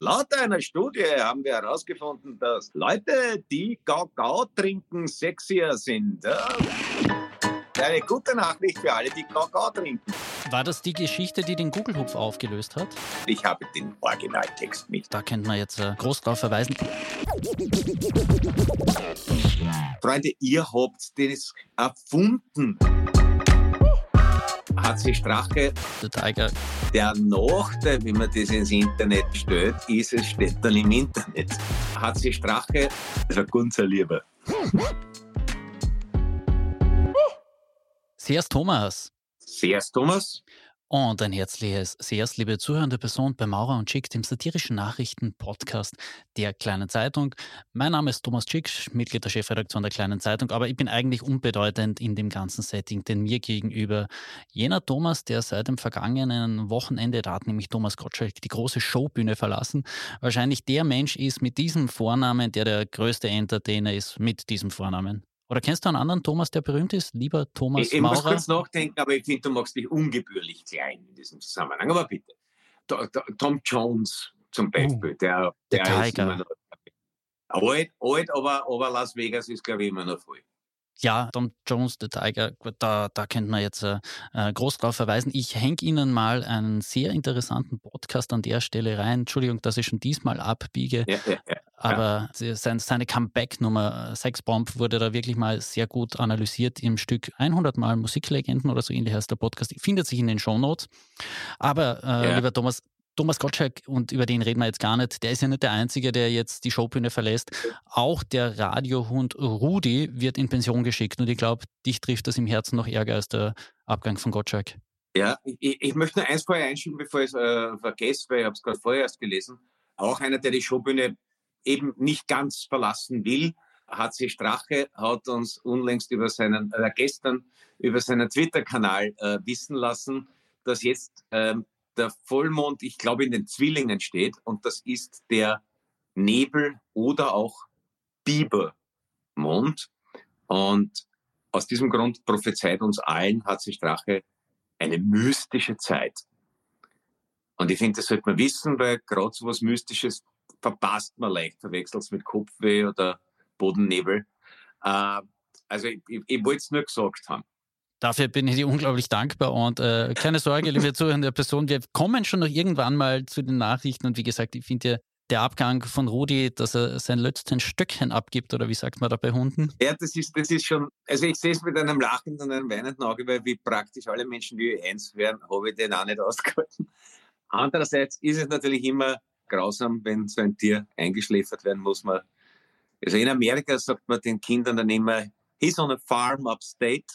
Laut einer Studie haben wir herausgefunden, dass Leute, die Kakao trinken, sexier sind. Eine gute Nachricht für alle, die Kakao trinken. War das die Geschichte, die den Google-Hupf aufgelöst hat? Ich habe den Originaltext mit. Da könnte man jetzt äh, groß drauf verweisen. Freunde, ihr habt das erfunden. HC Strache, Der Tiger. der Nachteil, wenn man das ins Internet stellt, ist, es steht dann im Internet. HC Strache ist ein ganz Lieber. Sehr's Thomas. Sehr Thomas. Und ein herzliches Sehr's, liebe zuhörende Person bei Maurer und Schick, dem satirischen Nachrichten-Podcast der Kleinen Zeitung. Mein Name ist Thomas Schick, Mitglied der Chefredaktion der Kleinen Zeitung, aber ich bin eigentlich unbedeutend in dem ganzen Setting, denn mir gegenüber jener Thomas, der seit dem vergangenen Wochenende, da hat nämlich Thomas Gottschalk die große Showbühne verlassen, wahrscheinlich der Mensch ist mit diesem Vornamen, der der größte Entertainer ist mit diesem Vornamen. Oder kennst du einen anderen Thomas, der berühmt ist? Lieber Thomas Ich, ich muss Maurer? kurz nachdenken, aber ich finde, du machst dich ungebührlich klein in diesem Zusammenhang. Aber bitte. To- to- Tom Jones zum Beispiel, der, Uh, der der ist Tiger. immer noch alt, alt aber, aber Las Vegas ist, glaube ich, immer noch voll. Ja, Tom Jones, der Tiger, da, da könnte man jetzt äh, äh, groß drauf verweisen. Ich hänge Ihnen mal einen sehr interessanten Podcast an der Stelle rein. Entschuldigung, dass ich schon diesmal abbiege, Ja, ja, ja. aber sie- sein, seine Comeback-Nummer äh, Sexbomb wurde da wirklich mal sehr gut analysiert im Stück 100 Mal Musiklegenden oder so ähnlich heißt der Podcast. Findet sich in den Shownotes. Aber, äh, lieber Thomas, Thomas Gottschalk, und über den reden wir jetzt gar nicht, der ist ja nicht der Einzige, der jetzt die Showbühne verlässt. Auch der Radiohund Rudi wird in Pension geschickt. Und ich glaube, dich trifft das im Herzen noch ärger als der Abgang von Gottschalk. Ja, ich, ich möchte nur eins vorher einschieben, bevor ich es äh, vergesse, weil ich habe es gerade vorher erst gelesen. Auch einer, der die Showbühne eben nicht ganz verlassen will, HC Strache hat uns unlängst über seinen, äh, gestern über seinen Twitter-Kanal äh, wissen lassen, dass jetzt ähm, der Vollmond, ich glaube, in den Zwillingen steht und das ist der Nebel oder auch Bibermond. Und aus diesem Grund prophezeit uns allen HC Strache eine mystische Zeit. Und ich finde, das sollte man wissen, weil gerade so was Mystisches verpasst man leicht, verwechselt es mit Kopfweh oder Bodennebel. Äh, also ich, ich, ich wollte es nur gesagt haben. Dafür bin ich dir unglaublich dankbar und äh, keine Sorge, liebe zuhörende Person, wir kommen schon noch irgendwann mal zu den Nachrichten und wie gesagt, ich finde ja der Abgang von Rudi, dass er sein letzten Stöckchen abgibt oder wie sagt man da bei Hunden? Ja, das ist, das ist schon, also ich sehe es mit einem lachenden und einem weinenden Auge, weil wie praktisch alle Menschen, die eins wären, habe ich den auch nicht ausgehalten. Andererseits ist es natürlich immer grausam, wenn so ein Tier eingeschläfert werden muss. Also in Amerika sagt man den Kindern dann immer, he's on a farm upstate,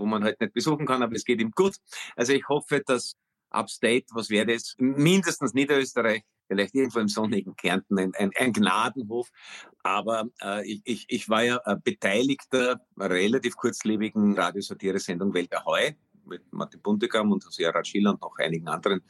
wo man halt nicht besuchen kann, aber es geht ihm gut. Also ich hoffe, dass upstate, was wäre das? Mindestens Niederösterreich, vielleicht irgendwo im sonnigen Kärnten, ein, ein, ein Gnadenhof. Aber äh, ich, ich, war ja Beteiligter relativ kurzlebigen Radiosatire-Sendung Welt Ahoi mit Martin Buntigam und Hosea Ratschiller und noch einigen anderen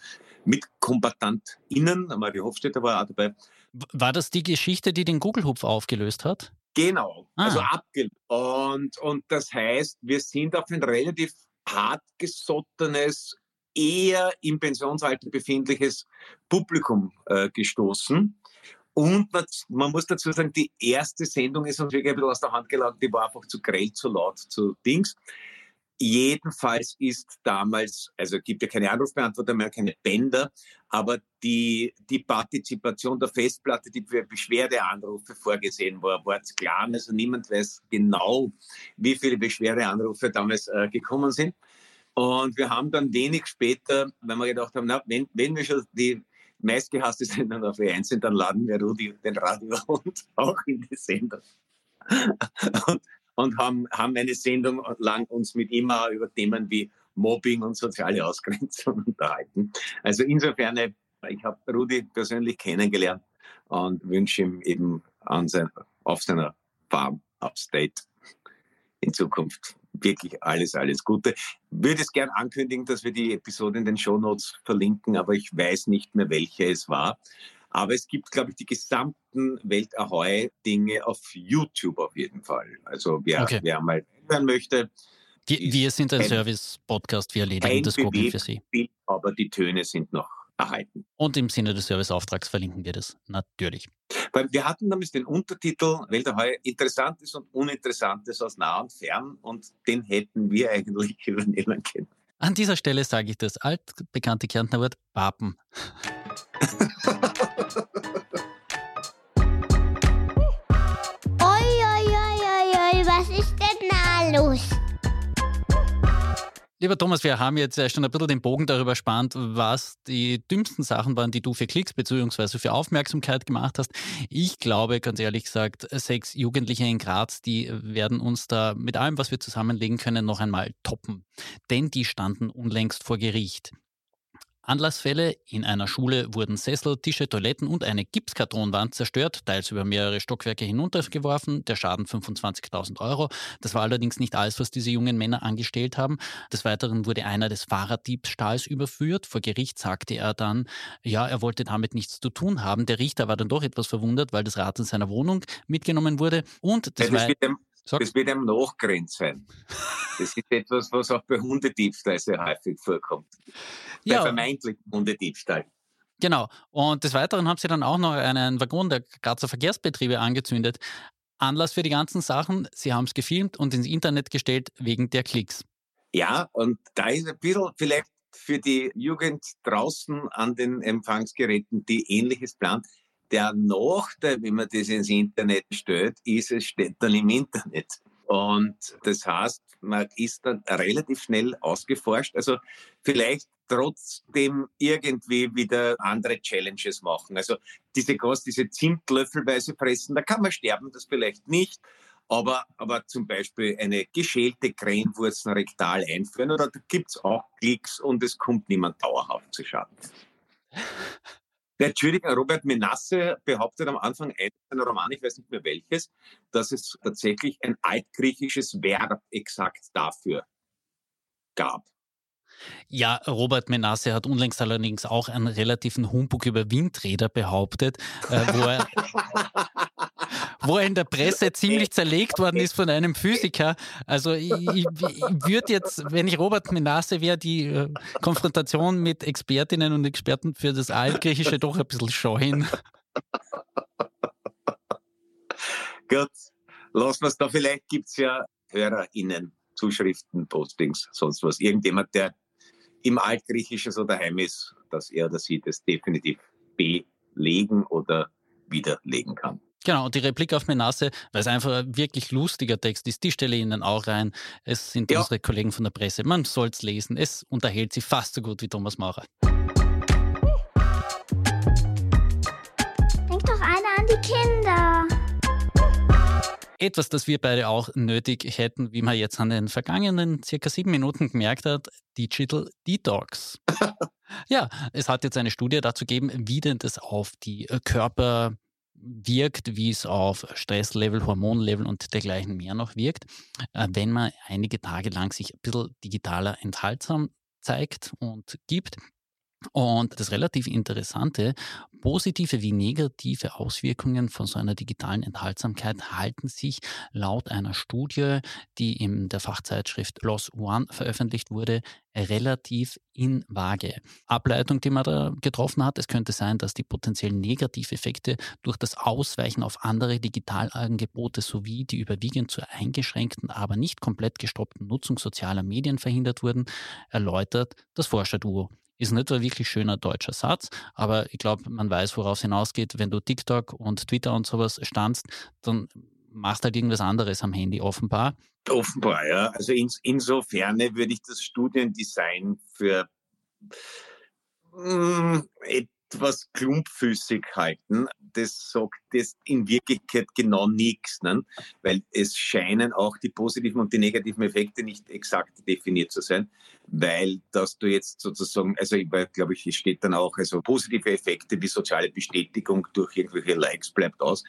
MitkombatantInnen. Mario Hofstetter war auch dabei. War das die Geschichte, die den Google-Hupf aufgelöst hat? Genau, Ah. also abgelehnt. Und, und das heißt, wir sind auf ein relativ hartgesottenes, eher im Pensionsalter befindliches Publikum äh, gestoßen. Und man, man muss dazu sagen, die erste Sendung ist uns wirklich ein bisschen aus der Hand gelaufen, die war einfach zu grell, zu laut, zu Dings. Jedenfalls ist damals, also es gibt ja keine Anrufbeantworter mehr, keine Bänder, aber die, die Partizipation der Festplatte, die für Beschwerdeanrufe vorgesehen war, war zu klein. Also niemand weiß genau, wie viele Beschwerdeanrufe damals äh, gekommen sind. Und wir haben dann wenig später, wenn wir gedacht haben, na, wenn, wenn wir schon die meistgehasste Sendung auf E1 sind, dann laden wir Rudi den Radiohund auch in die Sendung. Und, und haben, haben eine Sendung lang uns mit auch über Themen wie Mobbing und soziale Ausgrenzung unterhalten. Also insofern, äh, ich habe Rudi persönlich kennengelernt und wünsche ihm eben sein, auf seiner Farm Upstate in Zukunft wirklich alles, alles Gute. Würde es gern ankündigen, dass wir die Episode in den Shownotes verlinken, aber ich weiß nicht mehr, welche es war. Aber es gibt, glaube ich, die gesamten Welt Ahoi-Dinge auf YouTube auf jeden Fall. Also wer, Okay. wer mal hören möchte, Die, wir sind ein Service-Podcast, wir erledigen das Googeln für Sie. Bewegtbild, aber die Töne sind noch erhalten. Und im Sinne des Serviceauftrags verlinken wir das natürlich. Weil wir hatten damals den Untertitel Welt der Heu Interessantes und Uninteressantes aus nah und fern und den hätten wir eigentlich übernehmen können. An dieser Stelle sage ich das altbekannte Kärntner Wort Papen. Lieber Thomas, wir haben jetzt schon ein bisschen den Bogen darüber spannt, was die dümmsten Sachen waren, die du für Klicks bzw. für Aufmerksamkeit gemacht hast. Ich glaube, ganz ehrlich gesagt, sechs Jugendliche in Graz, die werden uns da mit allem, was wir zusammenlegen können, noch einmal toppen. Denn die standen unlängst vor Gericht. Anlassfälle: In einer Schule wurden Sessel, Tische, Toiletten und eine Gipskartonwand zerstört, teils über mehrere Stockwerke hinuntergeworfen. Der Schaden 25.000 Euro. Das war allerdings nicht alles, was diese jungen Männer angestellt haben. Des Weiteren wurde einer des Fahrraddiebstahls überführt. Vor Gericht sagte er dann, ja, er wollte damit nichts zu tun haben. Der Richter war dann doch etwas verwundert, weil das Rad in seiner Wohnung mitgenommen wurde. Und das, ja, das, wird, ihm, das wird ihm nachgerennt sein. Das ist etwas, was auch bei Hundediebstahl sehr häufig vorkommt. Bei ja. vermeintlichen Hundediebstahl. Genau. Und des Weiteren haben sie dann auch noch einen Waggon der Grazer Verkehrsbetriebe angezündet. Anlass für die ganzen Sachen, sie haben es gefilmt und ins Internet gestellt wegen der Klicks. Ja, und da ist ein bisschen vielleicht für die Jugend draußen an den Empfangsgeräten, die ähnliches plant. Der Nachteil, wenn man das ins Internet stellt, ist, es steht dann im Internet. Und das heißt, man ist dann relativ schnell ausgeforscht. Also vielleicht trotzdem irgendwie wieder andere Challenges machen. Also diese Gas, diese Zimtlöffelweise fressen, da kann man sterben, das vielleicht nicht. Aber, aber zum Beispiel eine geschälte Krähenwurzel rektal einführen, oder da gibt es auch Klicks und es kommt niemand dauerhaft zu Schaden. Der Entschuldigung, Robert Menasse behauptet am Anfang einer Roman, ich weiß nicht mehr welches, dass es tatsächlich ein altgriechisches Verb exakt dafür gab. Ja, Robert Menasse hat unlängst allerdings auch einen relativen Humbug über Windräder behauptet, äh, wo er wo er in der Presse ziemlich zerlegt worden ist von einem Physiker. Also ich, ich, würde jetzt, wenn ich Robert Menasse wäre, die äh, Konfrontation mit Expertinnen und Experten für das Altgriechische doch ein bisschen scheuen. Gut, lassen wir es da. Vielleicht gibt es ja HörerInnen, Zuschriften, Postings, sonst was. Irgendjemand, der im Altgriechischen so daheim ist, dass er oder sie das definitiv belegen oder widerlegen kann. Genau, und die Replik auf Menasse, weil es einfach ein wirklich lustiger Text ist, die stelle ich Ihnen auch rein. Es sind ja. unsere Kollegen von der Presse. Man soll es lesen. Es unterhält sie fast so gut wie Thomas Maurer. Denk doch einer an die Kinder. Etwas, das wir beide auch nötig hätten, wie man jetzt an den vergangenen circa sieben Minuten gemerkt hat, Digital Detox. ja, es hat jetzt eine Studie dazu gegeben, wie denn das auf die Körper wirkt, wie es auf Stresslevel, Hormonlevel und dergleichen mehr noch wirkt, äh, wenn man einige Tage lang sich ein bisschen digitaler enthaltsam zeigt und gibt. Und das relativ Interessante, positive wie negative Auswirkungen von so einer digitalen Enthaltsamkeit halten sich laut einer Studie, die in der Fachzeitschrift Loss One veröffentlicht wurde, relativ in Waage. Ableitung, die man da getroffen hat, es könnte sein, dass die potenziellen Negativeffekte durch das Ausweichen auf andere Digitalangebote sowie die überwiegend zur eingeschränkten, aber nicht komplett gestoppten Nutzung sozialer Medien verhindert wurden, erläutert das Forscherduo. Ist nicht ein wirklich schöner deutscher Satz, aber ich glaube, man weiß, worauf es hinausgeht. Wenn du TikTok und Twitter und sowas standst, dann machst halt irgendwas anderes am Handy offenbar. Offenbar, ja. Also in, insofern würde ich das Studiendesign für mh, mm, etwas klumpfüßig halten. Das sagt das in Wirklichkeit genau nichts, ne? weil es scheinen auch die positiven und die negativen Effekte nicht exakt definiert zu sein, weil dass du jetzt sozusagen, also ich glaube ich, steht dann auch, also positive Effekte wie soziale Bestätigung durch irgendwelche Likes bleibt aus.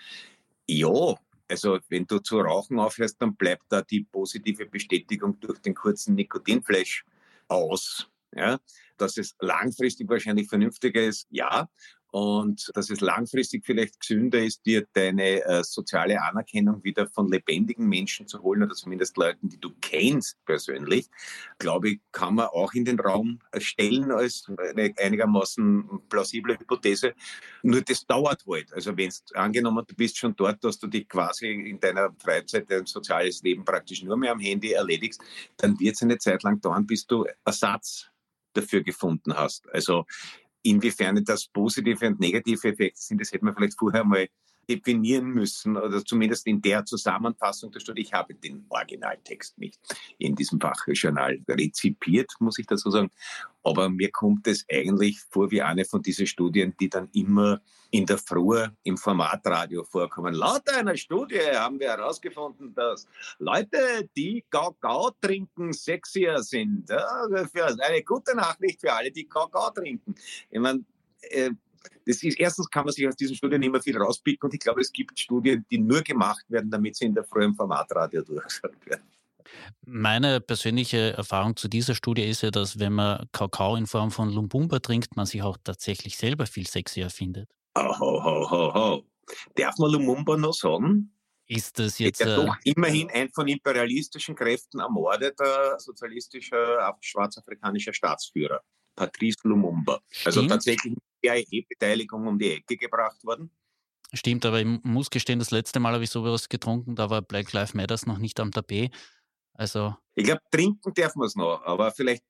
Ja, also wenn du zu rauchen aufhörst, dann bleibt da die positive Bestätigung durch den kurzen Nikotinflash aus. Ja, dass es langfristig wahrscheinlich vernünftiger ist, ja. und dass es langfristig vielleicht gesünder ist, dir deine äh, soziale Anerkennung wieder von lebendigen Menschen zu holen oder zumindest Leuten, die du kennst persönlich, glaube ich, kann man auch in den Raum stellen als eine einigermaßen plausible Hypothese. Nur das dauert halt. Also wenn es angenommen, du bist schon dort, dass du dich quasi in deiner Freizeit dein soziales Leben praktisch nur mehr am Handy erledigst, dann wird es eine Zeit lang dauern, bis du Ersatz dafür gefunden hast. Also Inwiefern das positive und negative Effekte sind, das hätte man vielleicht vorher mal definieren müssen oder zumindest in der Zusammenfassung der Studie. Ich habe den Originaltext nicht in diesem Fachjournal rezipiert, muss ich dazu sagen. Aber mir kommt es eigentlich vor wie eine von diesen Studien, die dann immer in der Früh im Formatradio vorkommen. Laut einer Studie haben wir herausgefunden, dass Leute, die Kakao trinken, sexier sind. Ja, eine gute Nachricht für alle, die Kakao trinken. Ich meine, äh, das ist, erstens kann man sich aus diesen Studien immer viel rauspicken und ich glaube, es gibt Studien, die nur gemacht werden, damit sie in der frühen Formatradio durchgesagt werden. Meine persönliche Erfahrung zu dieser Studie ist ja, dass wenn man Kakao in Form von Lumbumba trinkt, man sich auch tatsächlich selber viel sexier findet. Oh, ho, ho, ho, ho. Darf man Lumumba noch sagen? Ist das jetzt. Ja, doch äh, immerhin ein von imperialistischen Kräften ermordeter sozialistischer schwarzafrikanischer Staatsführer. Patrice Lumumba. Also Stimmt. Also tatsächlich CIA-Beteiligung um die Ecke gebracht worden. Stimmt, aber ich muss gestehen, das letzte Mal habe ich sowas getrunken, da war Black Lives Matters noch nicht am Tapet. Also. Ich glaube, trinken darf man es noch, aber vielleicht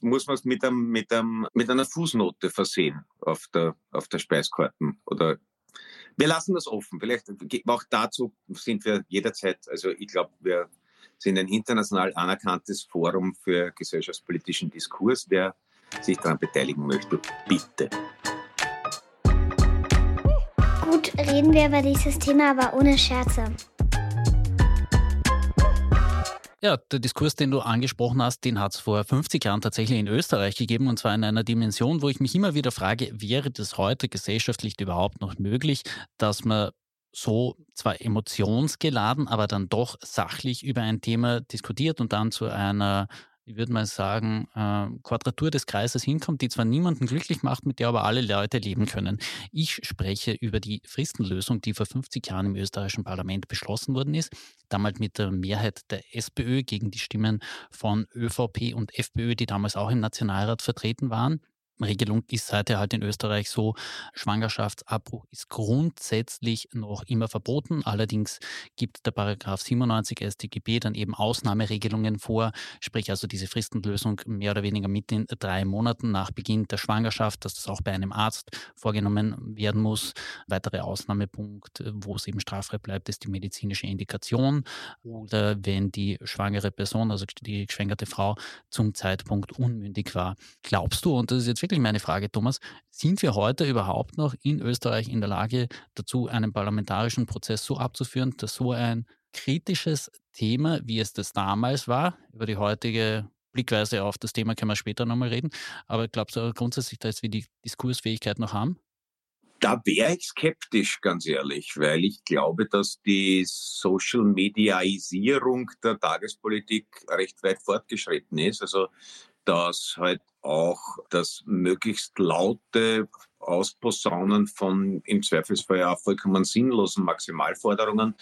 muss man es mit, einem, mit, einem, mit einer Fußnote versehen auf der, auf der Speiskarten. Oder wir lassen das offen. Vielleicht auch dazu sind wir jederzeit, also ich glaube, wir sind ein international anerkanntes Forum für gesellschaftspolitischen Diskurs. Wer sich daran beteiligen möchte, bitte. Gut, reden wir über dieses Thema, aber ohne Scherze. Ja, der Diskurs, den du angesprochen hast, den hat es vor 50 Jahren tatsächlich in Österreich gegeben und zwar in einer Dimension, wo ich mich immer wieder frage, wäre das heute gesellschaftlich überhaupt noch möglich, dass man so zwar emotionsgeladen, aber dann doch sachlich über ein Thema diskutiert und dann zu einer ich würde mal sagen, äh, Quadratur des Kreises hinkommt, die zwar niemanden glücklich macht, mit der aber alle Leute leben können. Ich spreche über die Fristenlösung, die vor 50 Jahren im österreichischen Parlament beschlossen worden ist, damals mit der Mehrheit der SPÖ gegen die Stimmen von ÖVP und FPÖ, die damals auch im Nationalrat vertreten waren. Regelung ist seither halt in Österreich so, Schwangerschaftsabbruch ist grundsätzlich noch immer verboten. Allerdings gibt der Paragraph 97 StGB dann eben Ausnahmeregelungen vor, sprich also diese Fristenlösung mehr oder weniger mitten in drei Monaten nach Beginn der Schwangerschaft, dass das auch bei einem Arzt vorgenommen werden muss. Weitere Ausnahmepunkt, wo es eben straffrei bleibt, ist die medizinische Indikation oder wenn die schwangere Person, also die geschwängerte Frau, zum Zeitpunkt unmündig war. Glaubst du, und das ist jetzt wirklich meine Frage, Thomas, sind wir heute überhaupt noch in Österreich in der Lage dazu, einen parlamentarischen Prozess so abzuführen, dass so ein kritisches Thema, wie es das damals war, über die heutige Blickweise auf das Thema können wir später nochmal reden, aber glaubst du grundsätzlich, dass wir die Diskursfähigkeit noch haben? Da wäre ich skeptisch, ganz ehrlich, weil ich glaube, dass die Social Mediaisierung der Tagespolitik recht weit fortgeschritten ist. Also dass halt auch das möglichst laute Ausposaunen von im Zweifelsfall ja vollkommen sinnlosen Maximalforderungen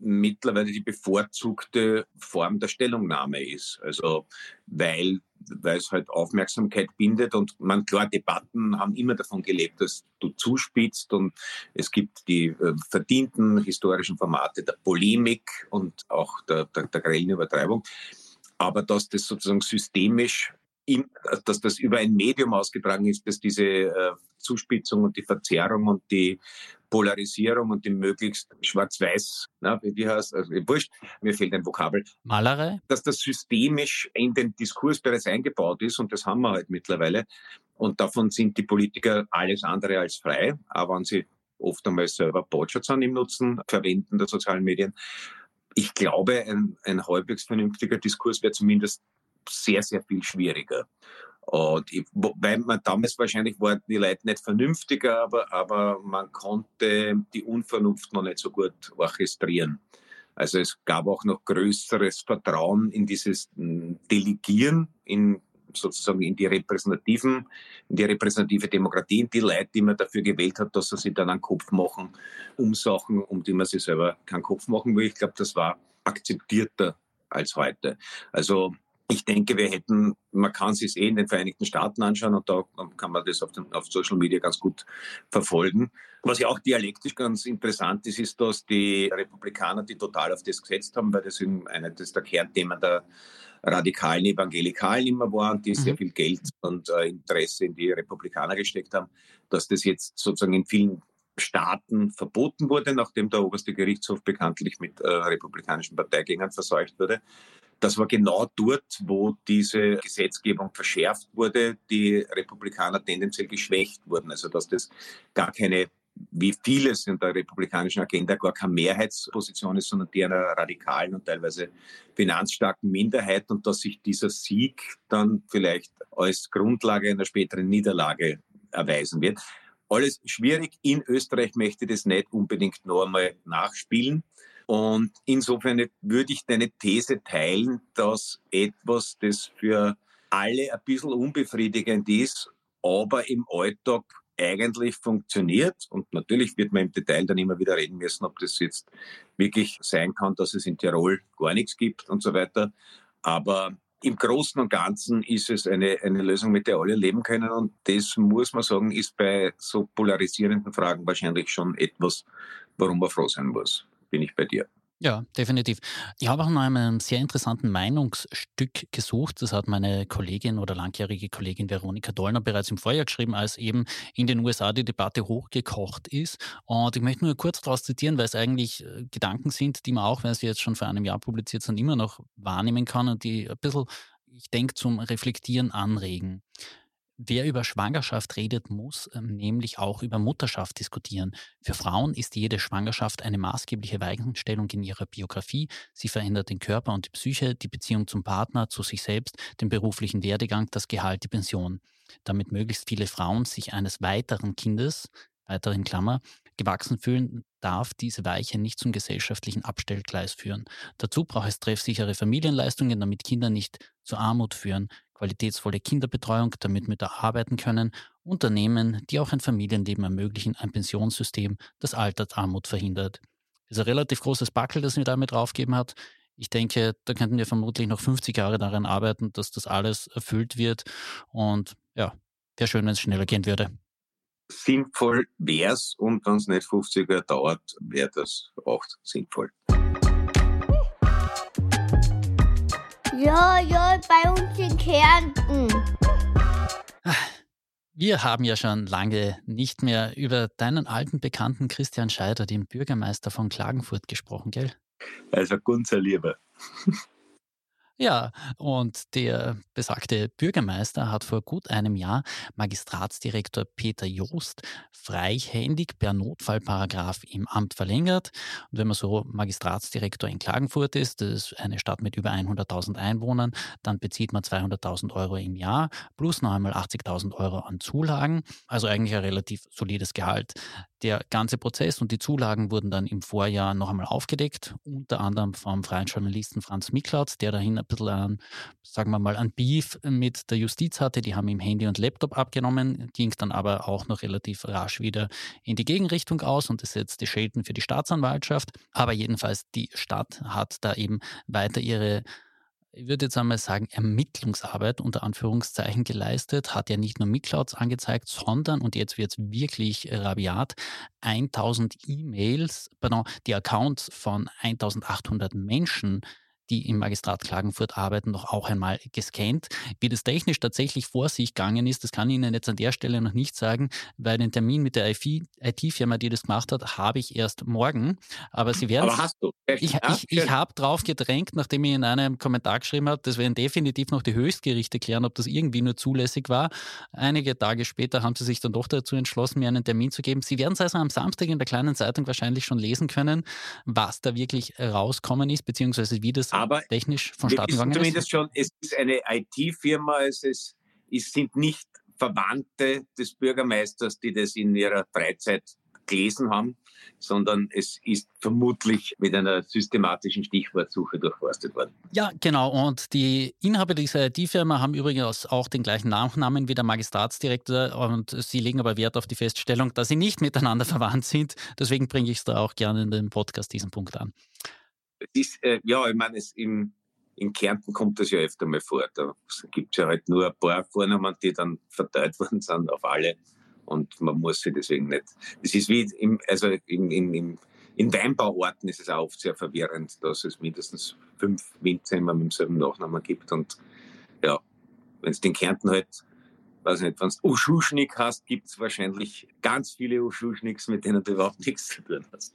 mittlerweile die bevorzugte Form der Stellungnahme ist. Also weil, weil es halt Aufmerksamkeit bindet und man klar, Debatten haben immer davon gelebt, dass du zuspitzt und es gibt die äh, verdienten historischen Formate der Polemik und auch der, der, der grellen Übertreibung. Aber dass das sozusagen systemisch dass das über ein Medium ausgetragen ist, dass diese äh, Zuspitzung und die Verzerrung und die Polarisierung und die möglichst schwarz-weiß, wie heißt also wurscht, mir fehlt ein Vokabel. Malerei? Dass das systemisch in den Diskurs bereits eingebaut ist und das haben wir halt mittlerweile. Und davon sind die Politiker alles andere als frei, aber wenn sie oft einmal selber Botschaft im Nutzen verwenden der sozialen Medien. Ich glaube, ein, ein halbwegs vernünftiger Diskurs wäre zumindest sehr, sehr viel schwieriger. Und ich, weil man damals wahrscheinlich waren die Leute nicht vernünftiger, aber, aber man konnte die Unvernunft noch nicht so gut orchestrieren. Also es gab auch noch größeres Vertrauen in dieses hm, Delegieren in sozusagen in die repräsentativen, in die repräsentative Demokratie, in die Leute, die man dafür gewählt hat, dass sie sich dann einen Kopf machen um Sachen, um die man sich selber keinen Kopf machen will. Ich glaube, das war akzeptierter als heute. Also ich denke, wir hätten, man kann sich eh in den Vereinigten Staaten anschauen und da kann man das auf, den, auf Social Media ganz gut verfolgen. Was ja auch dialektisch ganz interessant ist, ist, dass die Republikaner, die total auf das gesetzt haben, weil das einer das der Kernthemen der radikalen Evangelikalen immer waren, die mhm. sehr viel Geld und äh, Interesse in die Republikaner gesteckt haben, dass das jetzt sozusagen in vielen Staaten verboten wurde, nachdem der oberste Gerichtshof bekanntlich mit äh, republikanischen Parteigängern verseucht wurde. Das war genau dort, wo diese Gesetzgebung verschärft wurde, die Republikaner tendenziell geschwächt wurden. Also dass das gar keine, wie vieles in der republikanischen Agenda, gar keine Mehrheitsposition ist, sondern die einer radikalen und teilweise finanzstarken Minderheit und dass sich dieser Sieg dann vielleicht als Grundlage einer späteren Niederlage erweisen wird. Alles schwierig. In Österreich möchte ich das nicht unbedingt noch einmal nachspielen. Und insofern würde ich deine These teilen, dass etwas, das für alle ein bisschen unbefriedigend ist, aber im Alltag eigentlich funktioniert. Und natürlich wird man im Detail dann immer wieder reden müssen, ob das jetzt wirklich sein kann, dass es in Tirol gar nichts gibt und so weiter. Aber im Großen und Ganzen ist es eine, eine Lösung, mit der alle leben können. Und das muss man sagen, ist bei so polarisierenden Fragen wahrscheinlich schon etwas, warum man froh sein muss bin ich bei dir. Ja, definitiv. Ich habe auch nach einem sehr interessanten Meinungsstück gesucht. Das hat meine Kollegin oder langjährige Kollegin Veronika Dollner bereits im Vorjahr geschrieben, als eben in den USA die Debatte hochgekocht ist. Und ich möchte nur kurz daraus zitieren, weil es eigentlich äh, Gedanken sind, die man auch, wenn sie jetzt schon vor einem Jahr publiziert sind, immer noch wahrnehmen kann und die ein bisschen, ich denke, zum Reflektieren anregen. Wer über Schwangerschaft redet, muss ähm, nämlich auch über Mutterschaft diskutieren. Für Frauen ist jede Schwangerschaft eine maßgebliche Weichenstellung in ihrer Biografie. Sie verändert den Körper und die Psyche, die Beziehung zum Partner, zu sich selbst, den beruflichen Werdegang, das Gehalt, die Pension. Damit möglichst viele Frauen sich eines weiteren Kindes, weiteren Klammer, gewachsen fühlen, darf diese Weiche nicht zum gesellschaftlichen Abstellgleis führen. Dazu braucht es treffsichere Familienleistungen, damit Kinder nicht zur Armut führen qualitätsvolle Kinderbetreuung, damit Mütter arbeiten können, Unternehmen, die auch ein Familienleben ermöglichen, ein Pensionssystem, das Altersarmut verhindert. Das ist ein relativ großes Backel, das mir damit draufgegeben hat. Ich denke, da könnten wir vermutlich noch 50 Jahre daran arbeiten, dass das alles erfüllt wird. Und ja, wäre schön, wenn es schneller gehen würde. Sinnvoll wäre es und wenn es nicht 50 Jahre dauert, wäre das auch sinnvoll. Ja, ja, bei uns in Kärnten. Wir haben ja schon lange nicht mehr über deinen alten Bekannten Christian Scheider, den Bürgermeister von Klagenfurt, gesprochen, gell? Also ganz Lieber. Ja, und der besagte Bürgermeister hat vor gut einem Jahr Magistratsdirektor Peter Joost freihändig per Notfallparagraf im Amt verlängert. Und wenn man so Magistratsdirektor in Klagenfurt ist, das ist eine Stadt mit über 100.000 Einwohnern, dann bezieht man 200.000 Euro im Jahr plus noch einmal 80.000 Euro an Zulagen. Also eigentlich ein relativ solides Gehalt. Der ganze Prozess und die Zulagen wurden dann im Vorjahr noch einmal aufgedeckt, unter anderem vom freien Journalisten Franz Miklaut, der dahin bisschen an, sagen wir mal, an Beef mit der Justiz hatte. Die haben ihm Handy und Laptop abgenommen, ging dann aber auch noch relativ rasch wieder in die Gegenrichtung aus und das setzte Schelten für die Staatsanwaltschaft. Aber jedenfalls die Stadt hat da eben weiter ihre ich würde jetzt einmal sagen, Ermittlungsarbeit unter Anführungszeichen geleistet, hat ja nicht nur MiClouds angezeigt, sondern, und jetzt wird es wirklich rabiat, 1000 E-Mails, pardon, die Accounts von 1800 Menschen die im Magistrat Klagenfurt arbeiten, noch auch einmal gescannt. Wie das technisch tatsächlich vor sich gegangen ist, das kann ich Ihnen jetzt an der Stelle noch nicht sagen, weil den Termin mit der IT-Firma, die das gemacht hat, habe ich erst morgen. Aber Sie werden. Aber hast du? Ich, ich, ich habe drauf gedrängt, nachdem ich in einem Kommentar geschrieben habe, das werden definitiv noch die Höchstgerichte klären, ob das irgendwie nur zulässig war. Einige Tage später haben sie sich dann doch dazu entschlossen, mir einen Termin zu geben. Sie werden es also am Samstag in der kleinen Zeitung wahrscheinlich schon lesen können, was da wirklich rauskommen ist, beziehungsweise wie das aber technisch vonstatten gegangen zumindest ist? schon, es ist eine IT-Firma, es, ist, es sind nicht Verwandte des Bürgermeisters, die das in ihrer Freizeit gelesen haben, sondern es ist vermutlich mit einer systematischen Stichwortsuche durchforstet worden. Ja, genau. Und die Inhaber dieser IT-Firma haben übrigens auch den gleichen Nachnamen wie der Magistratsdirektor und sie legen aber Wert auf die Feststellung, dass sie nicht miteinander verwandt sind. Deswegen bringe ich es da auch gerne in dem Podcast diesen Punkt an. Ist, äh, ja, ich meine, es in Kärnten kommt das ja öfter mal vor. Da gibt es ja halt nur ein paar Vornamen, die dann verteilt worden sind auf alle und man muss sich deswegen nicht. Das ist wie im, also im, im, im, in Weinbauorten ist es auch oft sehr verwirrend, dass es mindestens fünf Winzer immer mit demselben Nachnamen gibt. Und ja, wenn es den Kärnten halt, weiß nicht, wenn es Uschuschnik hast, gibt es wahrscheinlich ganz viele Uschuschniks, mit denen du überhaupt nichts zu tun hast.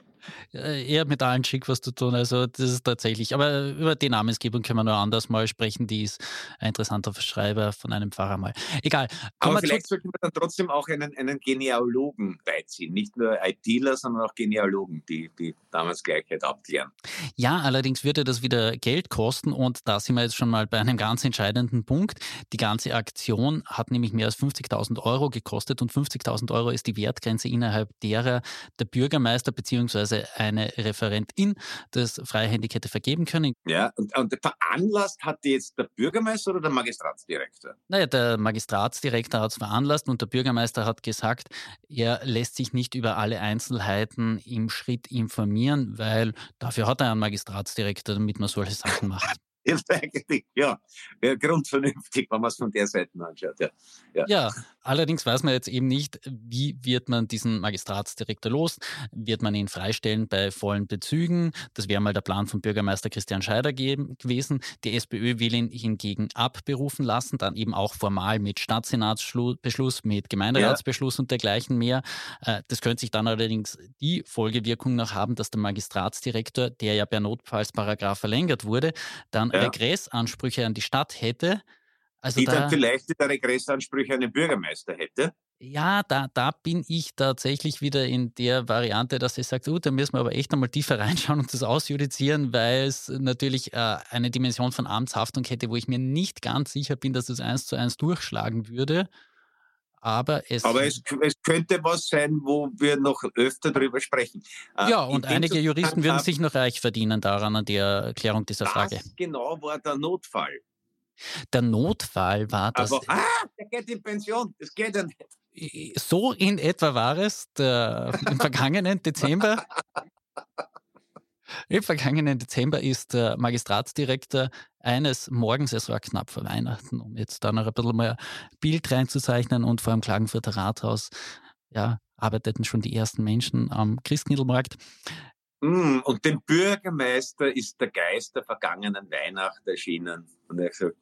Äh, eher mit allen schick was zu tun. Also das ist tatsächlich. Aber über die Namensgebung können wir nur anders mal sprechen. Die ist ein interessanter Schreiber von einem Pfarrer mal. Egal. Aber vielleicht sollten wir dann trotzdem auch einen, einen Genealogen beiziehen. Nicht nur ITler, sondern auch Genealogen, die die Namensgleichheit abklären. Ja, allerdings würde das wieder Geld kosten und da sind wir jetzt schon mal bei einem ganz entscheidenden Punkt. Die ganze Aktion hat nämlich mehr als 50.000 Euro gekostet und 50.000 Euro ist die Wertgrenze innerhalb derer der Bürgermeister bzw beziehungsweise eine Referentin das freihändig hätte vergeben können. Ja, und, und veranlasst hat die jetzt der Bürgermeister oder der Magistratsdirektor? Naja, der Magistratsdirektor hat es veranlasst und der Bürgermeister hat gesagt, er lässt sich nicht über alle Einzelheiten im Schritt informieren, weil dafür hat er einen Magistratsdirektor, damit man solche Sachen macht ist eigentlich, ja, grundvernünftig, wenn man es von der Seite anschaut. Ja. ja. Ja. Allerdings weiß man jetzt eben nicht, wie wird man diesen Magistratsdirektor los? Wird man ihn freistellen bei vollen Bezügen? Das wäre mal der Plan von Bürgermeister Christian Scheider gewesen. Die SPÖ will ihn hingegen abberufen lassen, dann eben auch formal mit Stadtsenatsbeschluss, mit Gemeinderatsbeschluss ja. und dergleichen mehr. Äh, das könnte sich dann allerdings die Folgewirkung noch haben, dass der Magistratsdirektor, der ja per Notfallsparagraf verlängert wurde, dann ja. Regressansprüche an die Stadt hätte. Also die da, dann vielleicht wieder Regressansprüche an den Bürgermeister hätte. Ja, da, da bin ich tatsächlich wieder in der Variante, dass ich sage, uh, da müssen wir aber echt einmal tiefer reinschauen und das ausjudizieren, weil es natürlich äh, eine Dimension von Amtshaftung hätte, wo ich mir nicht ganz sicher bin, dass es eins zu eins durchschlagen würde. Aber es, aber es, es, könnte was sein, wo wir noch öfter darüber sprechen. Äh, ja, und einige Juristen würden sich noch reich verdienen daran, an der Erklärung dieser Frage. Was genau war der Notfall? Der Notfall war das. Aber, ah, der geht in Pension, das geht ja nicht. So in etwa war es der, im vergangenen Dezember. Im vergangenen Dezember ist der Magistratsdirektor eines Morgens, es war knapp vor Weihnachten, um jetzt da noch ein bisschen mehr Bild reinzuzeichnen und vor dem Klagenfurter Rathaus ja, arbeiteten schon die ersten Menschen am Christkindlmarkt. Mm, und dem Bürgermeister ist der Geist der vergangenen Weihnacht erschienen. Und er sagt,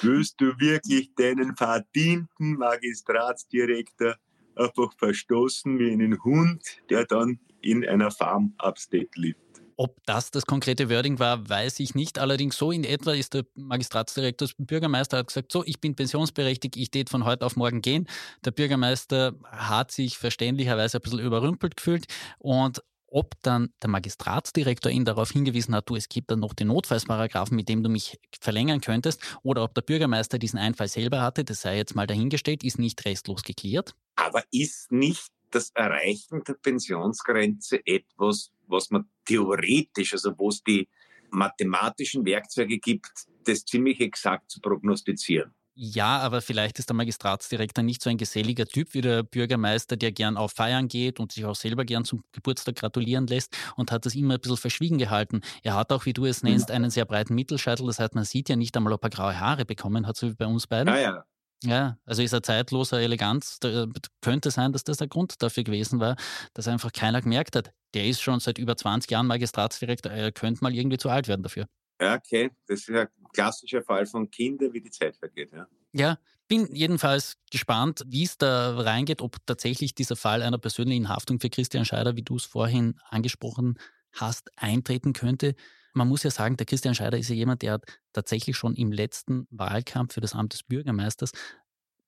willst du wirklich deinen verdienten Magistratsdirektor einfach verstoßen wie einen Hund, der dann in einer Farm upstate lebt? Ob das das konkrete Wording war, weiß ich nicht. Allerdings so in etwa ist der Magistratsdirektor, der Bürgermeister hat gesagt, so, ich bin pensionsberechtigt, ich tät von heute auf morgen gehen. Der Bürgermeister hat sich verständlicherweise ein bisschen überrümpelt gefühlt und ob dann der Magistratsdirektor ihn darauf hingewiesen hat, du, es gibt dann noch den Notfallsparagraphen, mit dem du mich verlängern könntest, oder ob der Bürgermeister diesen Einfall selber hatte, das sei jetzt mal dahingestellt, ist nicht restlos geklärt. Aber ist nicht das Erreichen der Pensionsgrenze etwas, was man theoretisch, also wo es die mathematischen Werkzeuge gibt, das ziemlich exakt zu prognostizieren. Ja, aber vielleicht ist der Magistratsdirektor nicht so ein geselliger Typ wie der Bürgermeister, der gern auf Feiern geht und sich auch selber gern zum Geburtstag gratulieren lässt und hat das immer ein bisschen verschwiegen gehalten. Er hat auch, wie du es nennst, einen sehr breiten Mittelscheitel. Das heißt, man sieht ja nicht einmal, ob er graue Haare bekommen hat, so wie bei uns beiden. Ja, ja. Ja, also ist er zeitloser Eleganz. Da könnte sein, dass das der Grund dafür gewesen war, dass einfach keiner gemerkt hat. Der ist schon seit über 20 Jahren Magistratsdirektor, er könnte mal irgendwie zu alt werden dafür. Ja, okay. Das ist ein klassischer Fall von Kindern, wie die Zeit vergeht. Ja, ja bin jedenfalls gespannt, wie es da reingeht, ob tatsächlich dieser Fall einer persönlichen Haftung für Christian Scheider, wie du es vorhin angesprochen hast, eintreten könnte. Man muss ja sagen, der Christian Scheider ist ja jemand, der hat tatsächlich schon im letzten Wahlkampf für das Amt des Bürgermeisters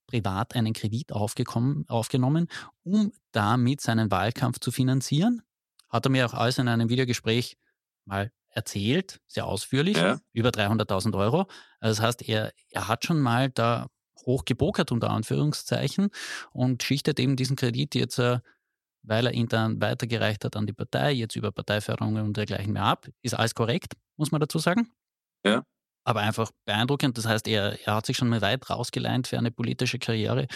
privat einen Kredit aufgenommen, um damit seinen Wahlkampf zu finanzieren. Hat er mir auch alles in einem Videogespräch mal erzählt, sehr ausführlich, ja. über 300.000 Euro. Also das heißt, er, er hat schon mal da hochgebokert unter Anführungszeichen und schichtet eben diesen Kredit jetzt äh, weil er ihn dann weitergereicht hat an die Partei, jetzt über Parteiförderungen und dergleichen mehr ab. Ist alles korrekt, muss man dazu sagen. Ja. Aber einfach beeindruckend. Das heißt, er, er hat sich schon mal weit rausgeleint für eine politische Karriere.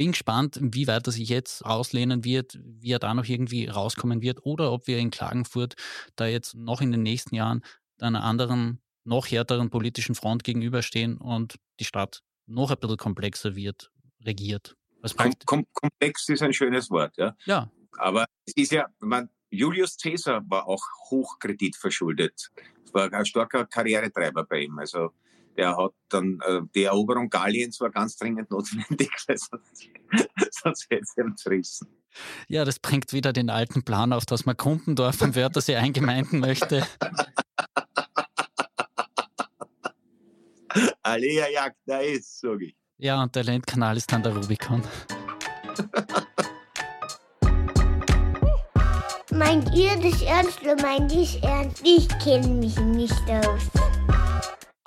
Bin gespannt, wie weit er sich jetzt auslehnen wird, wie er da noch irgendwie rauskommen wird oder ob wir in Klagenfurt da jetzt noch in den nächsten Jahren einer anderen, noch härteren politischen Front gegenüberstehen und die Stadt noch ein bisschen komplexer wird, regiert. Kom kom komplex ist ein schönes Wort, ja. Ja. Aber es ist ja, man, Julius Caesar war auch hochkreditverschuldet. Es war ein starker Karrieretreiber bei ihm. Also der hat dann äh, die Eroberung Galliens war ganz dringend notwendig, sonst, sonst hätte es ihm zerrissen. Ja, das bringt wieder den alten Plan auf, dass man Kumpendorf am Wörthersee eingemeinden möchte. Alea Jagd, da ist, sag ich. Ja, und der Landkanal ist dann der Rubicon. Meint ihr das ernst oder meint ihr es ernst? Ich kenne mich nicht aus.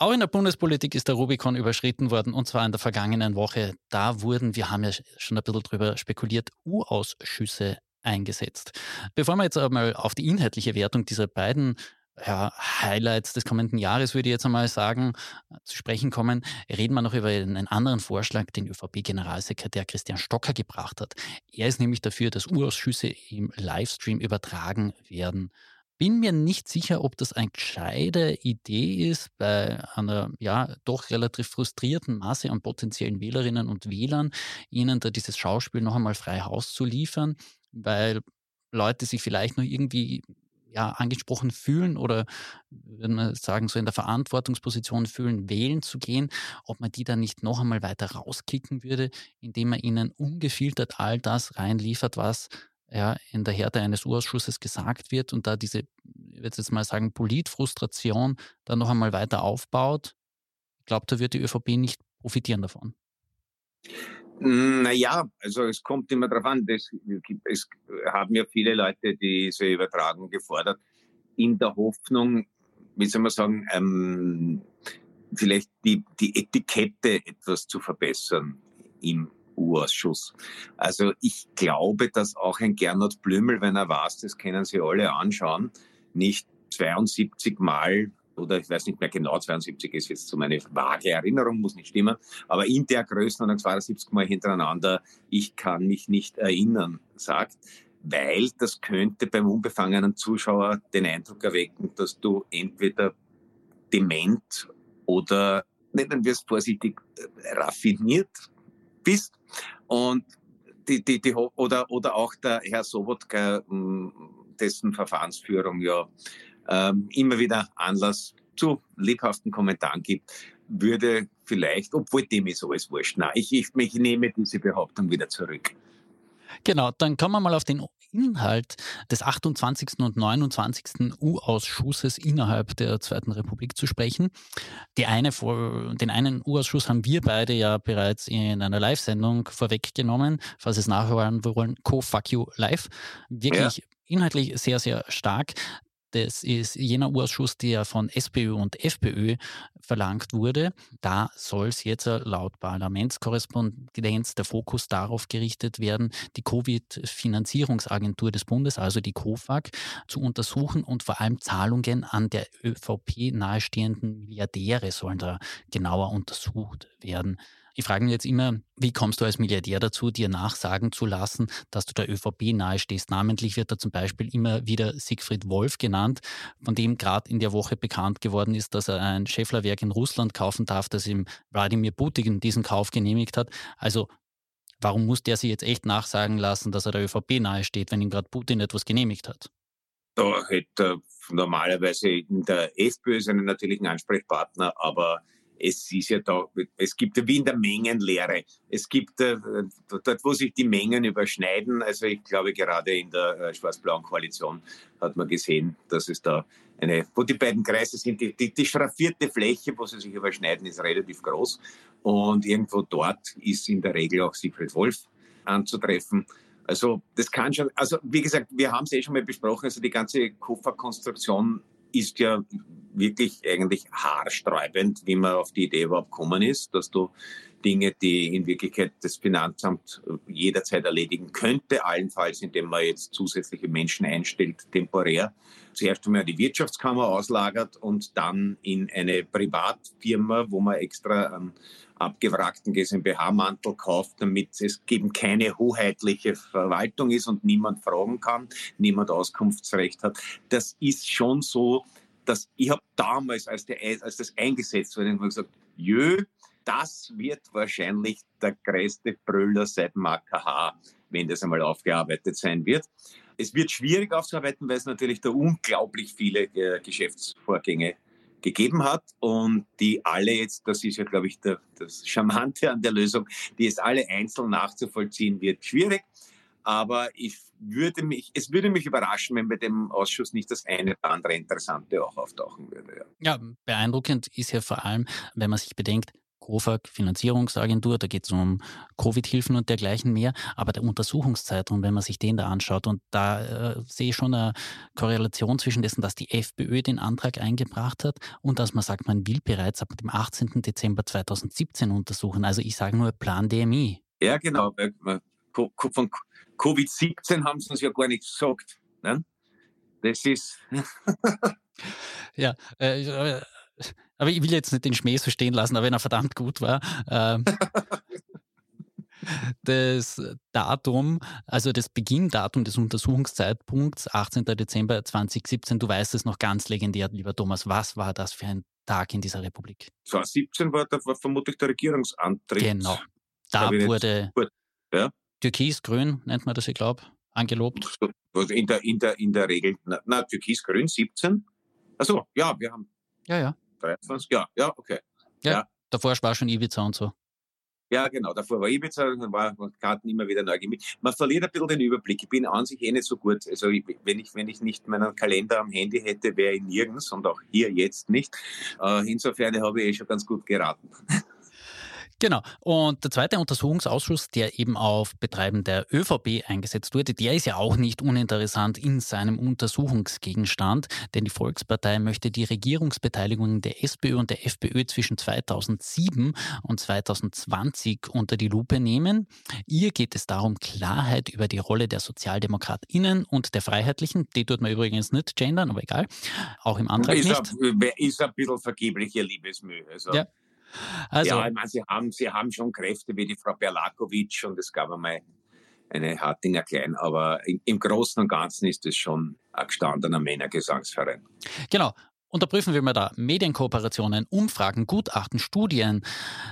Auch in der Bundespolitik ist der Rubikon überschritten worden und zwar in der vergangenen Woche. Da wurden, wir haben ja schon ein bisschen drüber spekuliert, U-Ausschüsse eingesetzt. Bevor wir jetzt einmal auf die inhaltliche Wertung dieser beiden ja, Highlights des kommenden Jahres, würde ich jetzt einmal sagen, zu sprechen kommen, reden wir noch über einen anderen Vorschlag, den ÖVP-Generalsekretär Christian Stocker gebracht hat. Er ist nämlich dafür, dass U-Ausschüsse im Livestream übertragen werden. Bin mir nicht sicher, ob das eine gescheite Idee ist, bei einer ja doch relativ frustrierten Masse an potenziellen Wählerinnen und Wählern, ihnen da dieses Schauspiel noch einmal frei Haus zu liefern, weil Leute sich vielleicht noch irgendwie ja, angesprochen fühlen oder wenn man sagen, so in der Verantwortungsposition fühlen, wählen zu gehen, ob man die dann nicht noch einmal weiter rauskicken würde, indem man ihnen ungefiltert all das reinliefert, was ja, in der Härte eines Urausschusses gesagt wird und da diese, ich würde jetzt mal sagen, Politfrustration dann noch einmal weiter aufbaut. Ich glaube, da wird die ÖVP nicht profitieren davon. Naja, also es kommt immer darauf an. Das, es haben ja viele Leute diese Übertragung gefordert, in der Hoffnung, wie soll man sagen, ähm, vielleicht die, die Etikette etwas zu verbessern im U-Ausschuss. Also ich glaube, dass auch ein Gernot Blümel, wenn er weiß, das können Sie alle anschauen, nicht 72 Mal oder ich weiß nicht mehr genau, 72 ist jetzt so meine vage Erinnerung, muss nicht stimmen, aber in der Größenordnung 72 Mal hintereinander, ich kann mich nicht erinnern, sagt, weil das könnte beim unbefangenen Zuschauer den Eindruck erwecken, dass du entweder dement oder, nennen wir es vorsichtig, raffiniert bist und die, die, die, oder, oder auch der Herr Sobotka, dessen Verfahrensführung ja ähm, immer wieder Anlass zu lebhaften Kommentaren gibt, würde vielleicht, obwohl dem ist alles wurscht. Nein, ich, ich, ich nehme diese Behauptung wieder zurück. Genau, dann kommen wir mal auf den Inhalt des 28. und 29. U-Ausschusses innerhalb der Zweiten Republik zu sprechen. Die eine, den einen U-Ausschuss haben wir beide ja bereits in einer Live-Sendung vorweggenommen, falls es nachhören wollen, Co-Fuck You Live. Wirklich ja. inhaltlich sehr, sehr stark. Das ist jener Ausschuss, der von SPÖ und FPÖ verlangt wurde. Da soll es jetzt laut Parlamentskorrespondenz der Fokus darauf gerichtet werden, die Covid-Finanzierungsagentur des Bundes, also die COFAG, zu untersuchen und vor allem Zahlungen an der ÖVP nahestehenden Milliardäre sollen da genauer untersucht werden. Ich frage mich jetzt immer, wie kommst du als Milliardär dazu, dir nachsagen zu lassen, dass du der ÖVP nahestehst? Namentlich wird da zum Beispiel immer wieder Siegfried Wolf genannt, von dem gerade in der Woche bekannt geworden ist, dass er ein Schäfflerwerk in Russland kaufen darf, das ihm Wladimir Putin diesen Kauf genehmigt hat. Also warum muss der sich jetzt echt nachsagen lassen, dass er der ÖVP nahesteht, wenn ihm gerade Putin etwas genehmigt hat? Da hätte normalerweise in der FPÖ seinen natürlichen Ansprechpartner, aber es ist ja da, es gibt wie in der Mengenlehre. Es gibt äh, dort, wo sich die Mengen überschneiden, also ich glaube gerade in der äh, schwarz-blauen Koalition hat man gesehen, dass es da eine, wo die beiden Kreise sind, die, die, die schraffierte Fläche, wo sie sich überschneiden, ist relativ groß. Und irgendwo dort ist in der Regel auch Siegfried Wolf anzutreffen. Also das kann schon, also wie gesagt, wir haben es eh schon mal besprochen, also die ganze Kofferkonstruktion ist ja wirklich eigentlich haarsträubend, wie man auf die Idee überhaupt gekommen ist, dass du Dinge, die in Wirklichkeit das Finanzamt jederzeit erledigen könnte, allenfalls indem man jetzt zusätzliche Menschen einstellt, temporär. Zuerst einmal die Wirtschaftskammer auslagert und dann in eine Privatfirma, wo man extra einen abgewrackten GmbH-Mantel kauft, damit es eben keine hoheitliche Verwaltung ist und niemand fragen kann, niemand Auskunftsrecht hat. Das ist schon so, dass ich habe damals, als, der, als das eingesetzt wurde, gesagt, jö, das wird wahrscheinlich der größte Brüller seit Marker wenn das einmal aufgearbeitet sein wird. Es wird schwierig aufzuarbeiten, weil es natürlich da unglaublich viele äh, Geschäftsvorgänge gegeben hat und die alle jetzt, das ist ja, glaube ich, der, das Charmante an der Lösung, die es alle einzeln nachzuvollziehen wird, schwierig. Aber ich würde mich, es würde mich überraschen, wenn bei dem Ausschuss nicht das eine oder andere Interessante auch auftauchen würde. Ja, ja beeindruckend ist ja vor allem, wenn man sich bedenkt, COFAG Finanzierungsagentur, da geht es um Covid-Hilfen und dergleichen mehr, aber der Untersuchungszeitraum, wenn man sich den da anschaut, und da äh, sehe ich schon eine Korrelation zwischen dessen, dass die FPÖ den Antrag eingebracht hat und dass man sagt, man will bereits ab dem 18. Dezember 2017 untersuchen. Also ich sage nur Plan DMI. Ja, genau. Von Covid-17 haben sie uns ja gar nichts gesagt. Ne? Das ist. ja, äh, aber ich will jetzt nicht den Schmäh so stehen lassen, aber wenn er verdammt gut war. Ähm, das Datum, also das Beginndatum des Untersuchungszeitpunkts, 18. Dezember 2017, du weißt es noch ganz legendär, lieber Thomas. Was war das für ein Tag in dieser Republik? 2017 war, da war vermutlich der Regierungsantritt. Genau. Da wurde ja? Türkis-Grün, nennt man das, ich glaube, angelobt. In der, in der, in der Regel, na, na Türkis-Grün 17. Also ja, wir haben. Ja, ja. 23? Ja, ja, okay. Ja, ja. davor war schon Ibiza und so. Ja, genau. Davor war Ibiza, dann war Karten immer wieder neu gemischt. Man verliert ein bisschen den Überblick. Ich bin an sich eh nicht so gut. Also ich, wenn, ich, wenn ich nicht meinen Kalender am Handy hätte, wäre ich nirgends und auch hier jetzt nicht. Äh, insofern habe ich eh schon ganz gut geraten. Genau. Und der zweite Untersuchungsausschuss, der eben auf Betreiben der ÖVP eingesetzt wurde, der ist ja auch nicht uninteressant in seinem Untersuchungsgegenstand, denn die Volkspartei möchte die Regierungsbeteiligung der SPÖ und der FPÖ zwischen 2007 und 2020 unter die Lupe nehmen. Ihr geht es darum, Klarheit über die Rolle der SozialdemokratInnen und der Freiheitlichen, die tut man übrigens nicht gendern, aber egal, auch im Antrag ist nicht. Ein, ist ein bisschen vergebliche Liebesmühe. Also. Ja. Also, ja, ich meine, sie haben, sie haben schon Kräfte wie die Frau Berlakovic und es gab einmal eine Hartinger Klein, aber im, im Großen und Ganzen ist es schon ein gestandener Männergesangsverein. Genau. Unterprüfen wir mal da Medienkooperationen, Umfragen, Gutachten, Studien,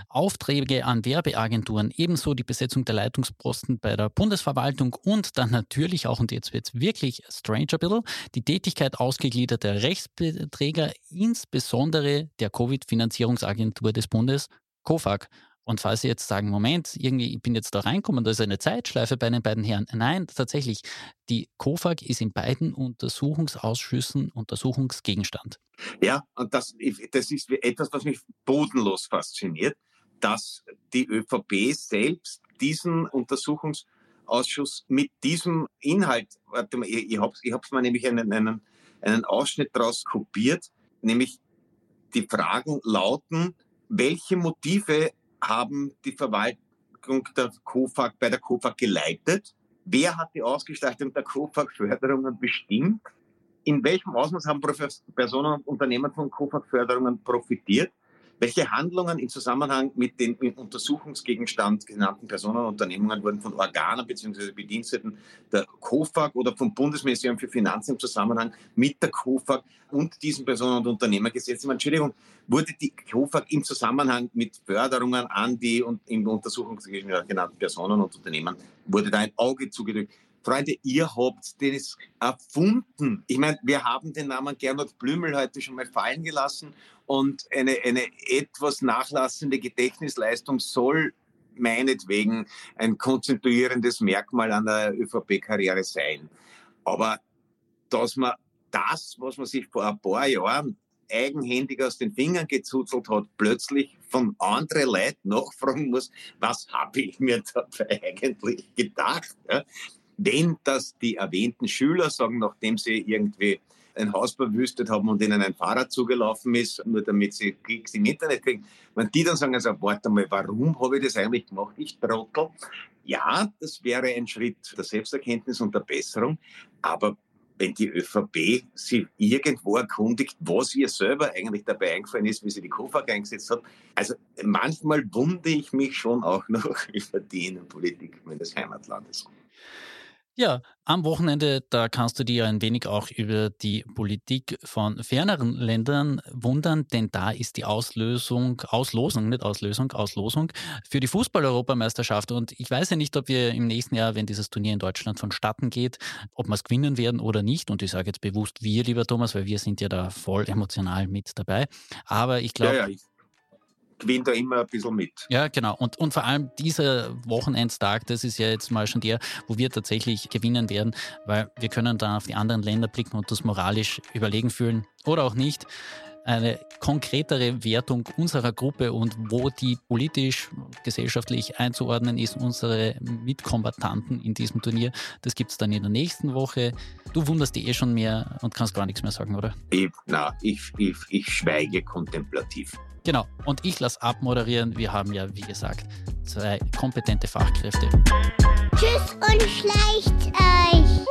Aufträge an Werbeagenturen, ebenso die Besetzung der Leitungsposten bei der Bundesverwaltung und dann natürlich auch, und jetzt wird es wirklich stranger bill, die Tätigkeit ausgegliederter Rechtsbeträger, insbesondere der Covid-Finanzierungsagentur des Bundes, COFAG. Und falls Sie jetzt sagen, Moment, irgendwie, ich bin jetzt da reinkommen, da ist eine Zeitschleife bei den beiden Herren. Nein, tatsächlich, die KOFAG ist in beiden Untersuchungsausschüssen Untersuchungsgegenstand. Ja, und das, das ist etwas, was mich bodenlos fasziniert, dass die ÖVP selbst diesen Untersuchungsausschuss mit diesem Inhalt, warte mal, ich, ich habe ich hab's mal nämlich einen, einen, einen Ausschnitt daraus kopiert, nämlich die Fragen lauten, welche Motive haben die Verwaltung der KOFAG bei der KOFAG geleitet? Wer hat die Ausgestaltung der KOFAG-Förderungen bestimmt? In welchem Ausmaß haben Personen und Unternehmen von KOFAG-Förderungen profitiert? Welche Handlungen im Zusammenhang mit den im Untersuchungsgegenstand genannten Personen und Unternehmungen wurden von Organen bzw. Bediensteten der KOFAG oder vom Bundesministerium für Finanzen im Zusammenhang mit der KOFAG und diesen Personen und Unternehmern gesetzt? Entschuldigung, wurde die KOFAG im Zusammenhang mit Förderungen an die und im Untersuchungsgegenstand genannten Personen und Unternehmen, wurde da ein Auge zugedrückt? Freunde, ihr habt das erfunden. Ich meine, wir haben den Namen Gernot Blümel heute schon mal fallen gelassen und eine, eine etwas nachlassende Gedächtnisleistung soll meinetwegen ein konzentrierendes Merkmal an der ÖVP-Karriere sein. Aber dass man das, was man sich vor ein paar Jahren eigenhändig aus den Fingern gezuzelt hat, plötzlich von anderen Leuten nachfragen muss, was habe ich mir dabei eigentlich gedacht? Ja? Wenn das die erwähnten Schüler sagen, nachdem sie irgendwie ein Haus verwüstet haben und ihnen ein Fahrrad zugelaufen ist, nur damit sie Klicks im Internet kriegen. Wenn die dann sagen, also, warte mal, warum habe ich das eigentlich gemacht, ich Trottel? Ja, das wäre ein Schritt der Selbsterkenntnis und der Besserung, aber wenn die ÖVP sich irgendwo erkundigt, was ihr selber eigentlich dabei eingefallen ist, wie sie die Koffer eingesetzt hat. Also manchmal wundere ich mich schon auch noch über die Innenpolitik meines Heimatlandes. Ja, am Wochenende, da kannst du dir ein wenig auch über die Politik von ferneren Ländern wundern, denn da ist die Auslösung, Auslosung, nicht Auslösung, Auslosung für die Fußball-Europameisterschaft. Und ich weiß ja nicht, ob wir im nächsten Jahr, wenn dieses Turnier in Deutschland vonstatten geht, ob wir es gewinnen werden oder nicht. Und ich sage jetzt bewusst wir, lieber Thomas, weil wir sind ja da voll emotional mit dabei. Aber ich glaube, ja, ja, gewinnt da immer ein bisschen mit. Ja, genau. Und, und vor allem dieser Wochenendstag, das ist ja jetzt mal schon der, wo wir tatsächlich gewinnen werden, weil wir können dann auf die anderen Länder blicken und das moralisch überlegen fühlen oder auch nicht. Eine konkretere Wertung unserer Gruppe und wo die politisch, gesellschaftlich einzuordnen ist, unsere Mitkombatanten in diesem Turnier, das gibt es dann in der nächsten Woche. Du wunderst dich eh schon mehr und kannst gar nichts mehr sagen, oder? Ich, na, ich, ich, ich schweige kontemplativ. Genau, und ich lasse abmoderieren. Wir haben ja, wie gesagt, zwei kompetente Fachkräfte. Tschüss und schleicht euch.